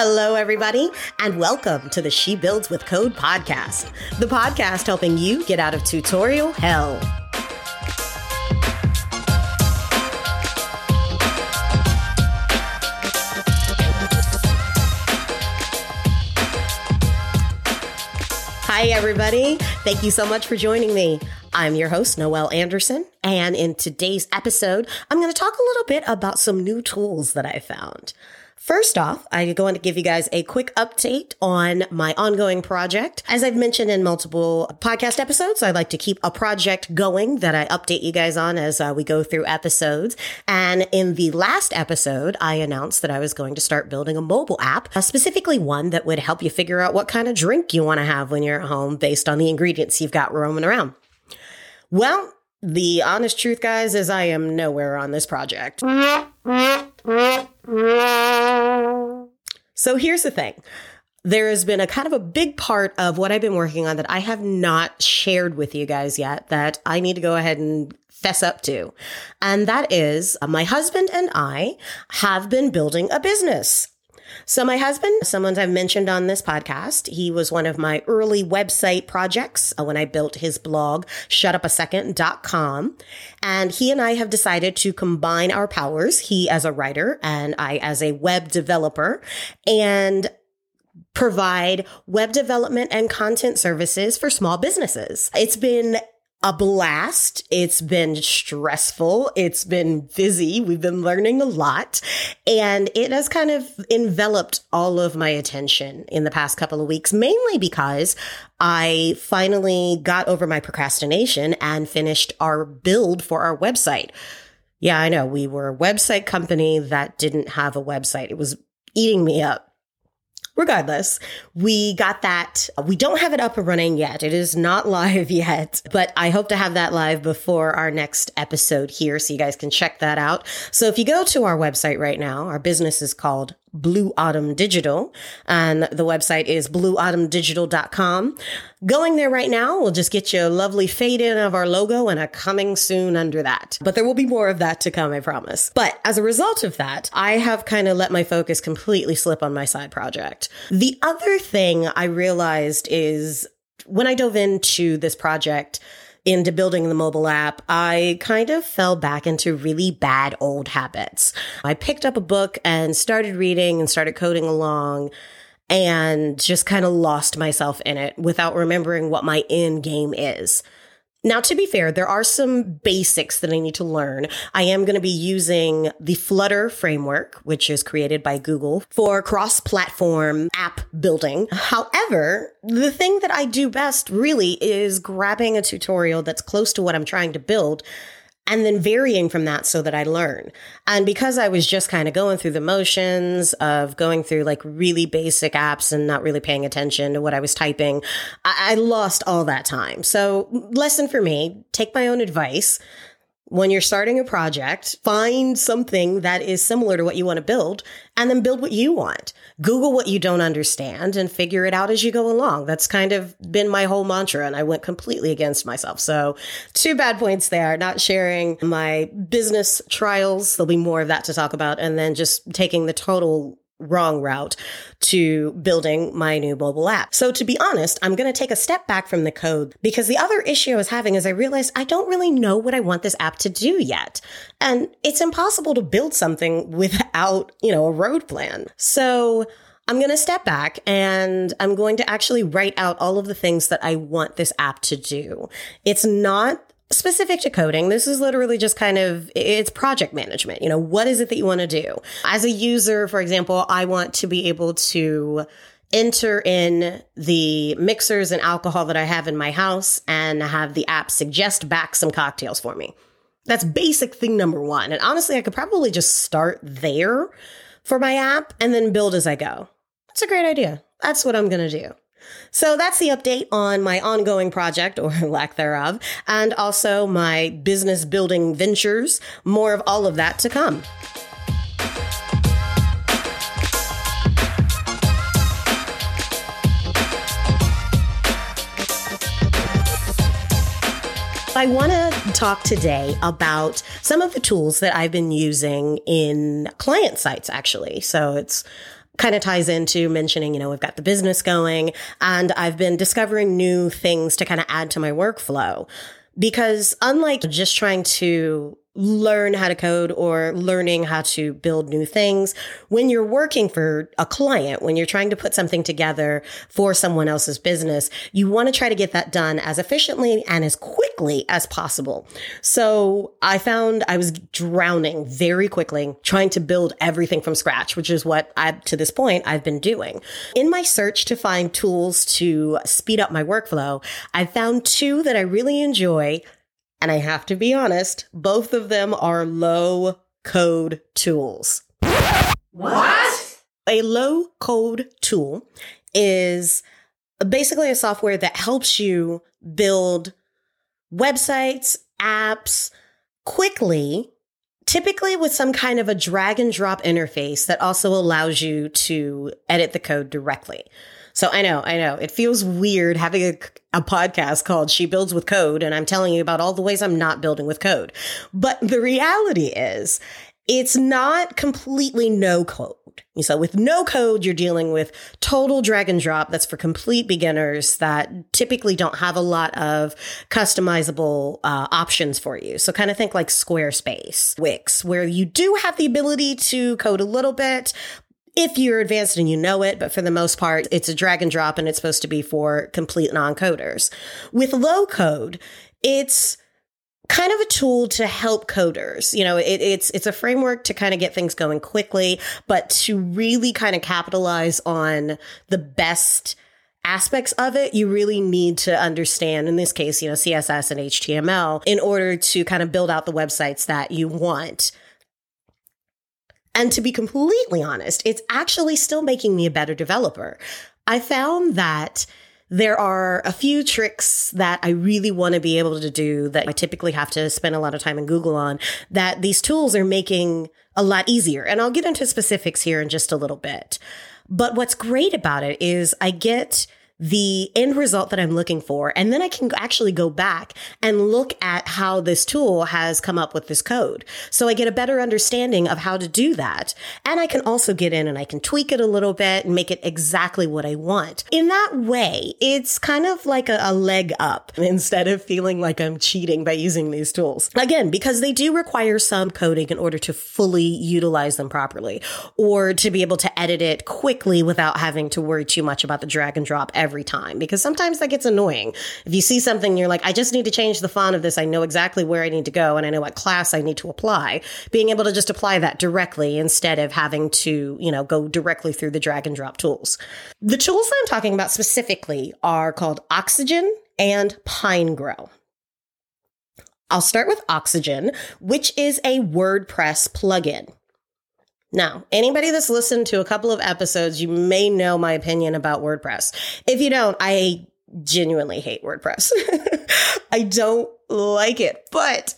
Hello, everybody, and welcome to the She Builds with Code podcast, the podcast helping you get out of tutorial hell. Hi, everybody. Thank you so much for joining me. I'm your host, Noelle Anderson, and in today's episode, I'm going to talk a little bit about some new tools that I found. First off, I'm going to give you guys a quick update on my ongoing project. As I've mentioned in multiple podcast episodes, I like to keep a project going that I update you guys on as uh, we go through episodes. And in the last episode, I announced that I was going to start building a mobile app, uh, specifically one that would help you figure out what kind of drink you want to have when you're at home based on the ingredients you've got roaming around. Well, the honest truth, guys, is I am nowhere on this project. So here's the thing. There has been a kind of a big part of what I've been working on that I have not shared with you guys yet that I need to go ahead and fess up to. And that is uh, my husband and I have been building a business. So my husband, someone I've mentioned on this podcast, he was one of my early website projects uh, when I built his blog, shutupasecond.com. And he and I have decided to combine our powers, he as a writer and I as a web developer, and provide web development and content services for small businesses. It's been a blast. It's been stressful. It's been busy. We've been learning a lot and it has kind of enveloped all of my attention in the past couple of weeks, mainly because I finally got over my procrastination and finished our build for our website. Yeah, I know we were a website company that didn't have a website. It was eating me up. Regardless, we got that. We don't have it up and running yet. It is not live yet, but I hope to have that live before our next episode here so you guys can check that out. So if you go to our website right now, our business is called Blue Autumn Digital, and the website is blueautumndigital.com. Going there right now we'll just get you a lovely fade in of our logo and a coming soon under that. But there will be more of that to come, I promise. But as a result of that, I have kind of let my focus completely slip on my side project. The other thing I realized is when I dove into this project, into building the mobile app, I kind of fell back into really bad old habits. I picked up a book and started reading and started coding along and just kind of lost myself in it without remembering what my end game is. Now, to be fair, there are some basics that I need to learn. I am going to be using the Flutter framework, which is created by Google for cross platform app building. However, the thing that I do best really is grabbing a tutorial that's close to what I'm trying to build and then varying from that so that I learn. And because I was just kind of going through the motions of going through like really basic apps and not really paying attention to what I was typing, I, I lost all that time. So lesson for me, take my own advice when you're starting a project, find something that is similar to what you want to build and then build what you want. Google what you don't understand and figure it out as you go along. That's kind of been my whole mantra and I went completely against myself. So two bad points there, not sharing my business trials. There'll be more of that to talk about and then just taking the total wrong route to building my new mobile app. So to be honest, I'm going to take a step back from the code because the other issue I was having is I realized I don't really know what I want this app to do yet. And it's impossible to build something without, you know, a road plan. So I'm going to step back and I'm going to actually write out all of the things that I want this app to do. It's not specific to coding. This is literally just kind of, it's project management. You know, what is it that you want to do? As a user, for example, I want to be able to enter in the mixers and alcohol that I have in my house and have the app suggest back some cocktails for me. That's basic thing number one. And honestly, I could probably just start there for my app and then build as I go. That's a great idea. That's what I'm going to do. So that's the update on my ongoing project or lack thereof, and also my business building ventures. More of all of that to come. I want to talk today about some of the tools that I've been using in client sites, actually. So it's kind of ties into mentioning, you know, we've got the business going and I've been discovering new things to kind of add to my workflow. Because unlike just trying to learn how to code or learning how to build new things. When you're working for a client, when you're trying to put something together for someone else's business, you want to try to get that done as efficiently and as quickly as possible. So I found I was drowning very quickly trying to build everything from scratch, which is what I, to this point, I've been doing. In my search to find tools to speed up my workflow, I found two that I really enjoy and I have to be honest, both of them are low code tools. What? A low code tool is basically a software that helps you build websites, apps quickly, typically with some kind of a drag and drop interface that also allows you to edit the code directly. So I know, I know it feels weird having a, a podcast called She Builds with Code. And I'm telling you about all the ways I'm not building with code. But the reality is it's not completely no code. So with no code, you're dealing with total drag and drop. That's for complete beginners that typically don't have a lot of customizable uh, options for you. So kind of think like Squarespace, Wix, where you do have the ability to code a little bit, if you're advanced and you know it, but for the most part, it's a drag and drop and it's supposed to be for complete non coders. With low code, it's kind of a tool to help coders. You know, it, it's it's a framework to kind of get things going quickly, but to really kind of capitalize on the best aspects of it, you really need to understand, in this case, you know, CSS and HTML in order to kind of build out the websites that you want. And to be completely honest, it's actually still making me a better developer. I found that there are a few tricks that I really want to be able to do that I typically have to spend a lot of time in Google on that these tools are making a lot easier. And I'll get into specifics here in just a little bit. But what's great about it is I get the end result that I'm looking for. And then I can actually go back and look at how this tool has come up with this code. So I get a better understanding of how to do that. And I can also get in and I can tweak it a little bit and make it exactly what I want. In that way, it's kind of like a, a leg up instead of feeling like I'm cheating by using these tools. Again, because they do require some coding in order to fully utilize them properly or to be able to edit it quickly without having to worry too much about the drag and drop every time because sometimes that gets annoying. If you see something, you're like, I just need to change the font of this. I know exactly where I need to go and I know what class I need to apply. Being able to just apply that directly instead of having to, you know, go directly through the drag and drop tools. The tools that I'm talking about specifically are called Oxygen and Pinegrow. I'll start with Oxygen, which is a WordPress plugin. Now, anybody that's listened to a couple of episodes, you may know my opinion about WordPress. If you don't, I genuinely hate WordPress. I don't like it, but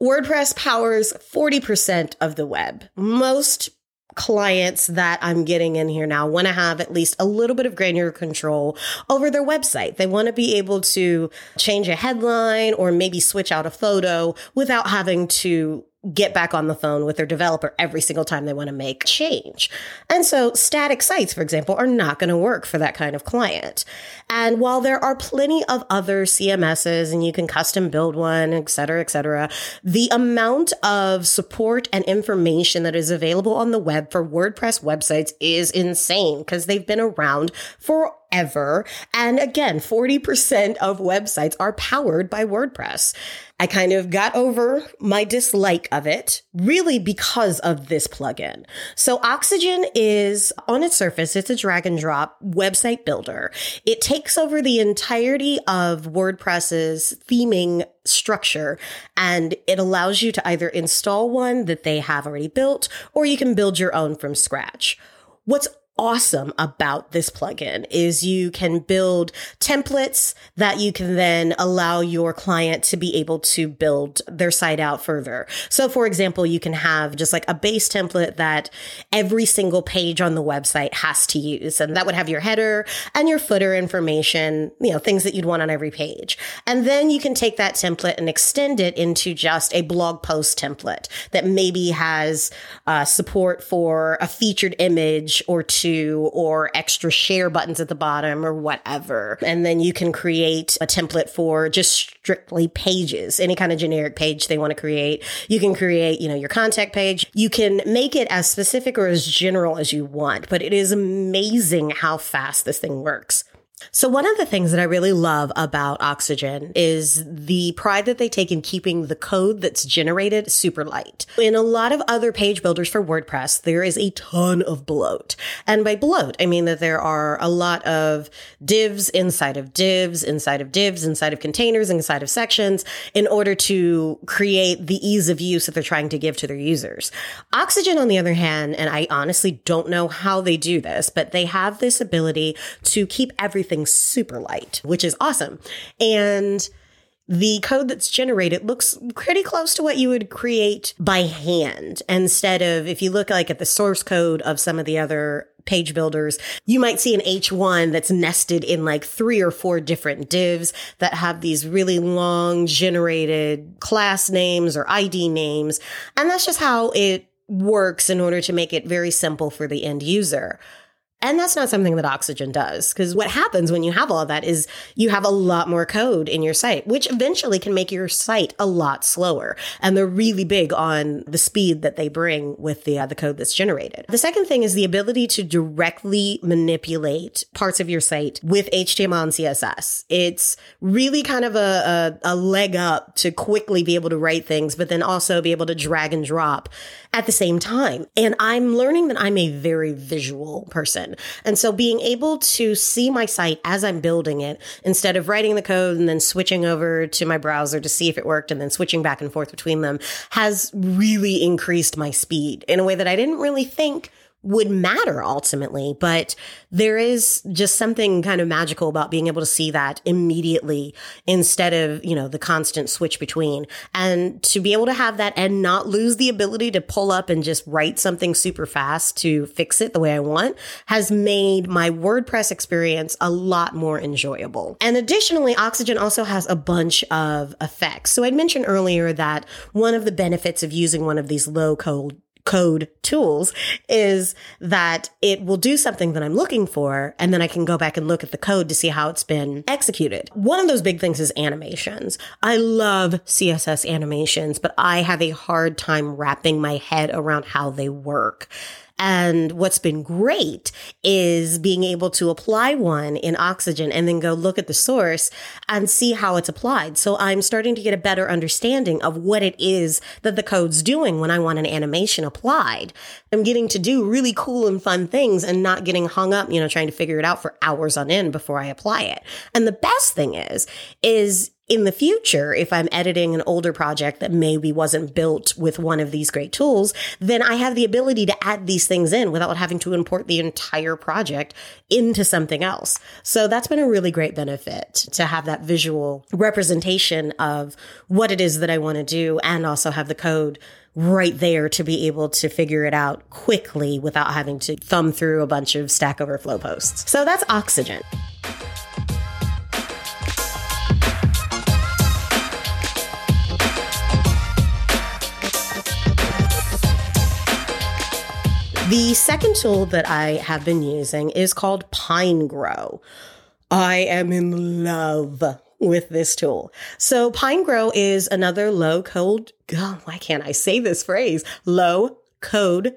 WordPress powers 40% of the web. Most clients that I'm getting in here now want to have at least a little bit of granular control over their website. They want to be able to change a headline or maybe switch out a photo without having to get back on the phone with their developer every single time they want to make change. And so static sites, for example, are not going to work for that kind of client. And while there are plenty of other CMSs and you can custom build one, et cetera, et cetera, the amount of support and information that is available on the web for WordPress websites is insane because they've been around for ever. And again, 40% of websites are powered by WordPress. I kind of got over my dislike of it really because of this plugin. So Oxygen is on its surface, it's a drag and drop website builder. It takes over the entirety of WordPress's theming structure and it allows you to either install one that they have already built or you can build your own from scratch. What's awesome about this plugin is you can build templates that you can then allow your client to be able to build their site out further. So for example, you can have just like a base template that every single page on the website has to use. And that would have your header and your footer information, you know, things that you'd want on every page. And then you can take that template and extend it into just a blog post template that maybe has uh, support for a featured image or two to or extra share buttons at the bottom or whatever. And then you can create a template for just strictly pages, any kind of generic page they want to create. You can create, you know, your contact page. You can make it as specific or as general as you want, but it is amazing how fast this thing works. So one of the things that I really love about Oxygen is the pride that they take in keeping the code that's generated super light. In a lot of other page builders for WordPress, there is a ton of bloat. And by bloat, I mean that there are a lot of divs inside of divs, inside of divs, inside of containers, inside of sections in order to create the ease of use that they're trying to give to their users. Oxygen, on the other hand, and I honestly don't know how they do this, but they have this ability to keep everything everything super light, which is awesome. And the code that's generated looks pretty close to what you would create by hand instead of if you look like at the source code of some of the other page builders, you might see an H1 that's nested in like three or four different divs that have these really long generated class names or ID names. And that's just how it works in order to make it very simple for the end user. And that's not something that Oxygen does. Because what happens when you have all of that is you have a lot more code in your site, which eventually can make your site a lot slower. And they're really big on the speed that they bring with the, uh, the code that's generated. The second thing is the ability to directly manipulate parts of your site with HTML and CSS. It's really kind of a, a, a leg up to quickly be able to write things, but then also be able to drag and drop at the same time. And I'm learning that I'm a very visual person. And so being able to see my site as I'm building it instead of writing the code and then switching over to my browser to see if it worked and then switching back and forth between them has really increased my speed in a way that I didn't really think would matter ultimately, but there is just something kind of magical about being able to see that immediately instead of, you know, the constant switch between and to be able to have that and not lose the ability to pull up and just write something super fast to fix it the way I want has made my WordPress experience a lot more enjoyable. And additionally, Oxygen also has a bunch of effects. So I'd mentioned earlier that one of the benefits of using one of these low code code tools is that it will do something that I'm looking for. And then I can go back and look at the code to see how it's been executed. One of those big things is animations. I love CSS animations, but I have a hard time wrapping my head around how they work. And what's been great is being able to apply one in oxygen and then go look at the source and see how it's applied. So I'm starting to get a better understanding of what it is that the code's doing when I want an animation applied. I'm getting to do really cool and fun things and not getting hung up, you know, trying to figure it out for hours on end before I apply it. And the best thing is, is in the future, if I'm editing an older project that maybe wasn't built with one of these great tools, then I have the ability to add these things in without having to import the entire project into something else. So that's been a really great benefit to have that visual representation of what it is that I want to do and also have the code right there to be able to figure it out quickly without having to thumb through a bunch of Stack Overflow posts. So that's Oxygen. The second tool that I have been using is called Pinegrow. I am in love with this tool. So Pinegrow is another low code, oh, why can't I say this phrase? Low code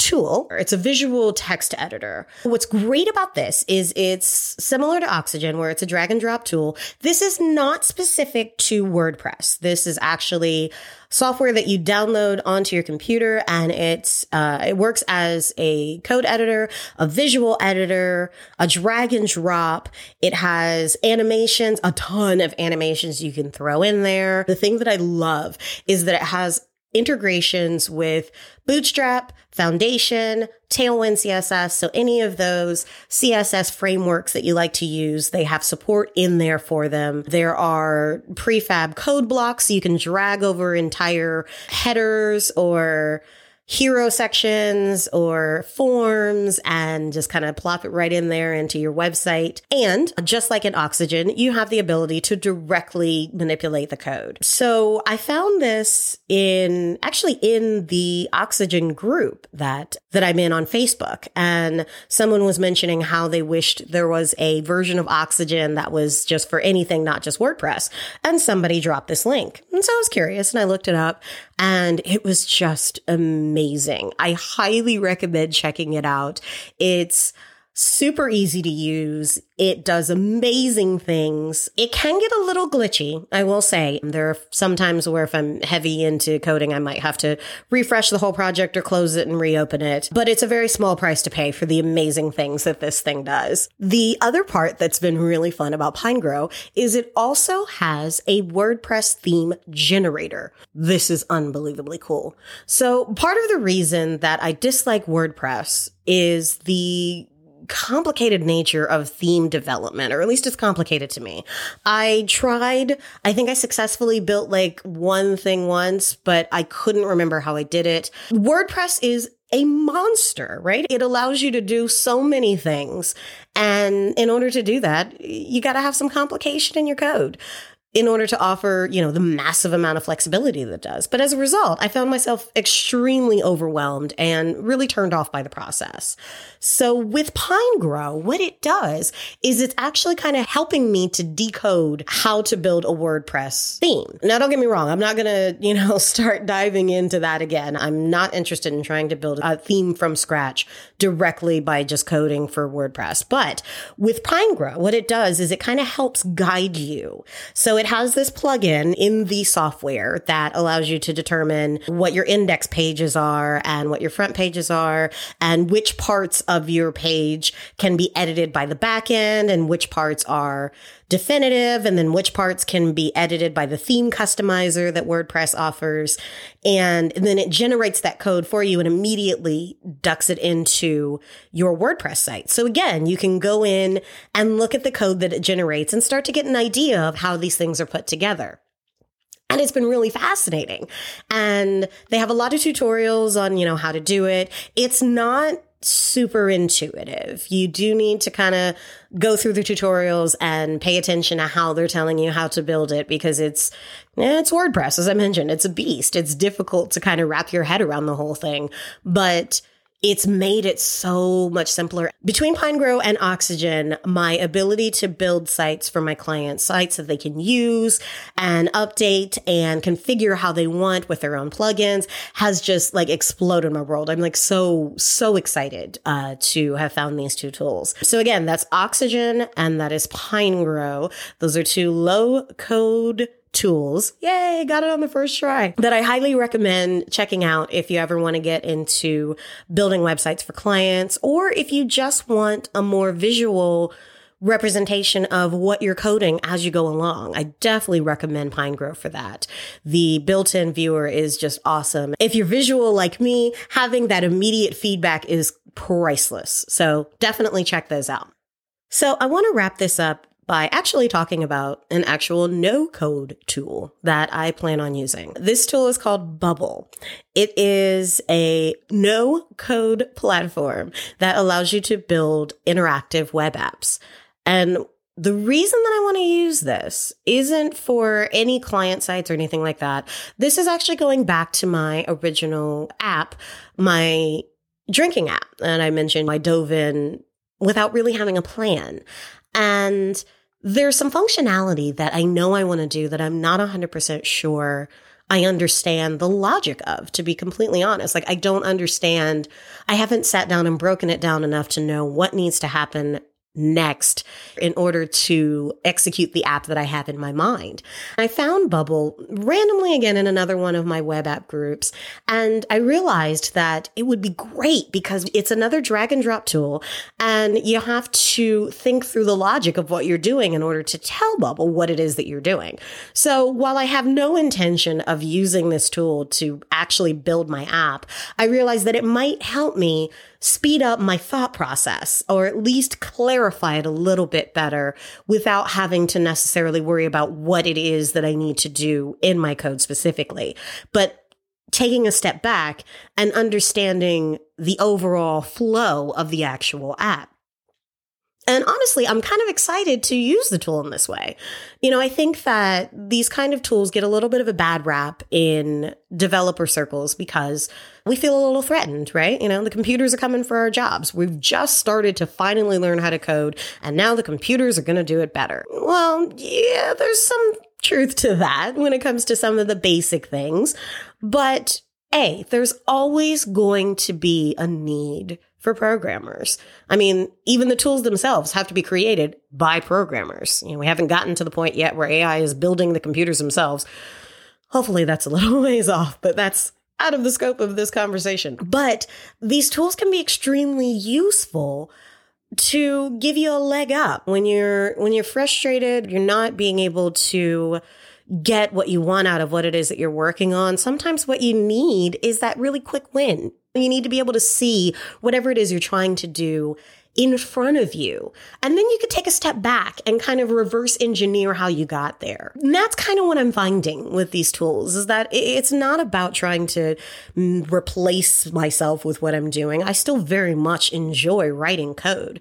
tool. It's a visual text editor. What's great about this is it's similar to Oxygen where it's a drag and drop tool. This is not specific to WordPress. This is actually software that you download onto your computer and it's uh, it works as a code editor, a visual editor, a drag and drop. It has animations, a ton of animations you can throw in there. The thing that I love is that it has integrations with Bootstrap, Foundation, Tailwind CSS. So any of those CSS frameworks that you like to use, they have support in there for them. There are prefab code blocks. you can drag over entire headers or hero sections or forms and just kind of plop it right in there into your website. And just like in Oxygen, you have the ability to directly manipulate the code. So I found this in actually in the Oxygen group that that I'm in on Facebook and someone was mentioning how they wished there was a version of Oxygen that was just for anything not just WordPress and somebody dropped this link. And so I was curious and I looked it up and it was just amazing. I highly recommend checking it out. It's super easy to use. It does amazing things. It can get a little glitchy, I will say. There are some times where if I'm heavy into coding, I might have to refresh the whole project or close it and reopen it. But it's a very small price to pay for the amazing things that this thing does. The other part that's been really fun about Pinegrow is it also has a WordPress theme generator. This is unbelievably cool. So part of the reason that I dislike WordPress is the complicated nature of theme development, or at least it's complicated to me. I tried, I think I successfully built like one thing once, but I couldn't remember how I did it. WordPress is a monster, right? It allows you to do so many things. And in order to do that, you got to have some complication in your code in order to offer, you know, the massive amount of flexibility that does. But as a result, I found myself extremely overwhelmed and really turned off by the process. So with Pinegrow, what it does is it's actually kind of helping me to decode how to build a WordPress theme. Now, don't get me wrong. I'm not going to, you know, start diving into that again. I'm not interested in trying to build a theme from scratch directly by just coding for WordPress. But with Pinegrow, what it does is it kind of helps guide you. So it has this plugin in the software that allows you to determine what your index pages are and what your front pages are and which parts of your page can be edited by the backend and which parts are definitive and then which parts can be edited by the theme customizer that WordPress offers. And then it generates that code for you and immediately ducks it into your WordPress site. So again, you can go in and look at the code that it generates and start to get an idea of how these things are put together. And it's been really fascinating. And they have a lot of tutorials on, you know, how to do it. It's not super intuitive. You do need to kind of go through the tutorials and pay attention to how they're telling you how to build it because it's it's WordPress as I mentioned. It's a beast. It's difficult to kind of wrap your head around the whole thing, but it's made it so much simpler. Between Pinegrow and Oxygen, my ability to build sites for my clients, sites that they can use and update and configure how they want with their own plugins has just like exploded my world. I'm like so, so excited uh, to have found these two tools. So again, that's Oxygen and that is Pinegrow. Those are two low code tools. Yay, got it on the first try. That I highly recommend checking out if you ever want to get into building websites for clients or if you just want a more visual representation of what you're coding as you go along. I definitely recommend Pinegrow for that. The built-in viewer is just awesome. If you're visual like me, having that immediate feedback is priceless. So definitely check those out. So I want to wrap this up by actually talking about an actual no code tool that I plan on using. This tool is called Bubble. It is a no code platform that allows you to build interactive web apps. And the reason that I want to use this isn't for any client sites or anything like that. This is actually going back to my original app, my drinking app. And I mentioned I dove in without really having a plan. And there's some functionality that I know I want to do that I'm not 100% sure I understand the logic of, to be completely honest. Like, I don't understand. I haven't sat down and broken it down enough to know what needs to happen next in order to execute the app that I have in my mind. I found Bubble randomly again in another one of my web app groups, and I realized that it would be great because it's another drag and drop tool, and you have to think through the logic of what you're doing in order to tell Bubble what it is that you're doing. So while I have no intention of using this tool to actually build my app, I realized that it might help me speed up my thought process or at least clarify it a little bit better without having to necessarily worry about what it is that I need to do in my code specifically. But taking a step back and understanding the overall flow of the actual app. And honestly, I'm kind of excited to use the tool in this way. You know, I think that these kind of tools get a little bit of a bad rap in developer circles because we feel a little threatened, right? You know, the computers are coming for our jobs. We've just started to finally learn how to code, and now the computers are going to do it better. Well, yeah, there's some truth to that when it comes to some of the basic things. But A, there's always going to be a need for programmers. I mean, even the tools themselves have to be created by programmers. You know, we haven't gotten to the point yet where AI is building the computers themselves. Hopefully that's a little ways off, but that's out of the scope of this conversation. But these tools can be extremely useful to give you a leg up when you're when you're frustrated, you're not being able to get what you want out of what it is that you're working on. Sometimes what you need is that really quick win. You need to be able to see whatever it is you're trying to do in front of you. And then you could take a step back and kind of reverse engineer how you got there. And that's kind of what I'm finding with these tools is that it's not about trying to mm, replace myself with what I'm doing. I still very much enjoy writing code,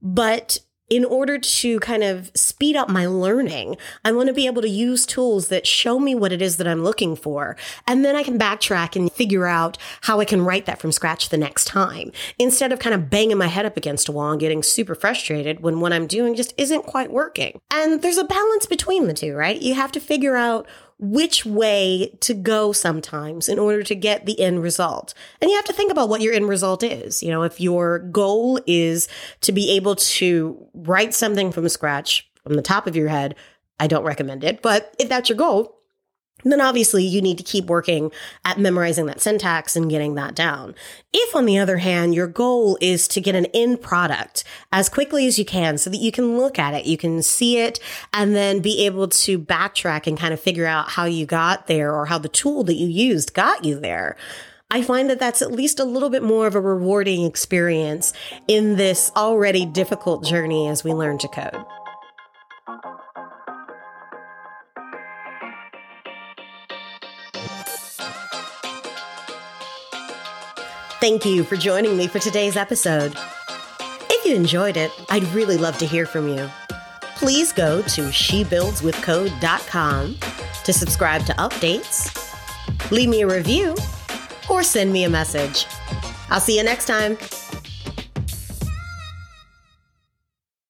but in order to kind of speed up my learning, I want to be able to use tools that show me what it is that I'm looking for. And then I can backtrack and figure out how I can write that from scratch the next time instead of kind of banging my head up against a wall and getting super frustrated when what I'm doing just isn't quite working. And there's a balance between the two, right? You have to figure out which way to go sometimes in order to get the end result. And you have to think about what your end result is. You know, if your goal is to be able to write something from scratch from the top of your head, I don't recommend it. But if that's your goal, then obviously you need to keep working at memorizing that syntax and getting that down. If on the other hand, your goal is to get an end product as quickly as you can so that you can look at it, you can see it and then be able to backtrack and kind of figure out how you got there or how the tool that you used got you there. I find that that's at least a little bit more of a rewarding experience in this already difficult journey as we learn to code. Thank you for joining me for today's episode. If you enjoyed it, I'd really love to hear from you. Please go to shebuildswithcode.com to subscribe to updates, leave me a review, or send me a message. I'll see you next time.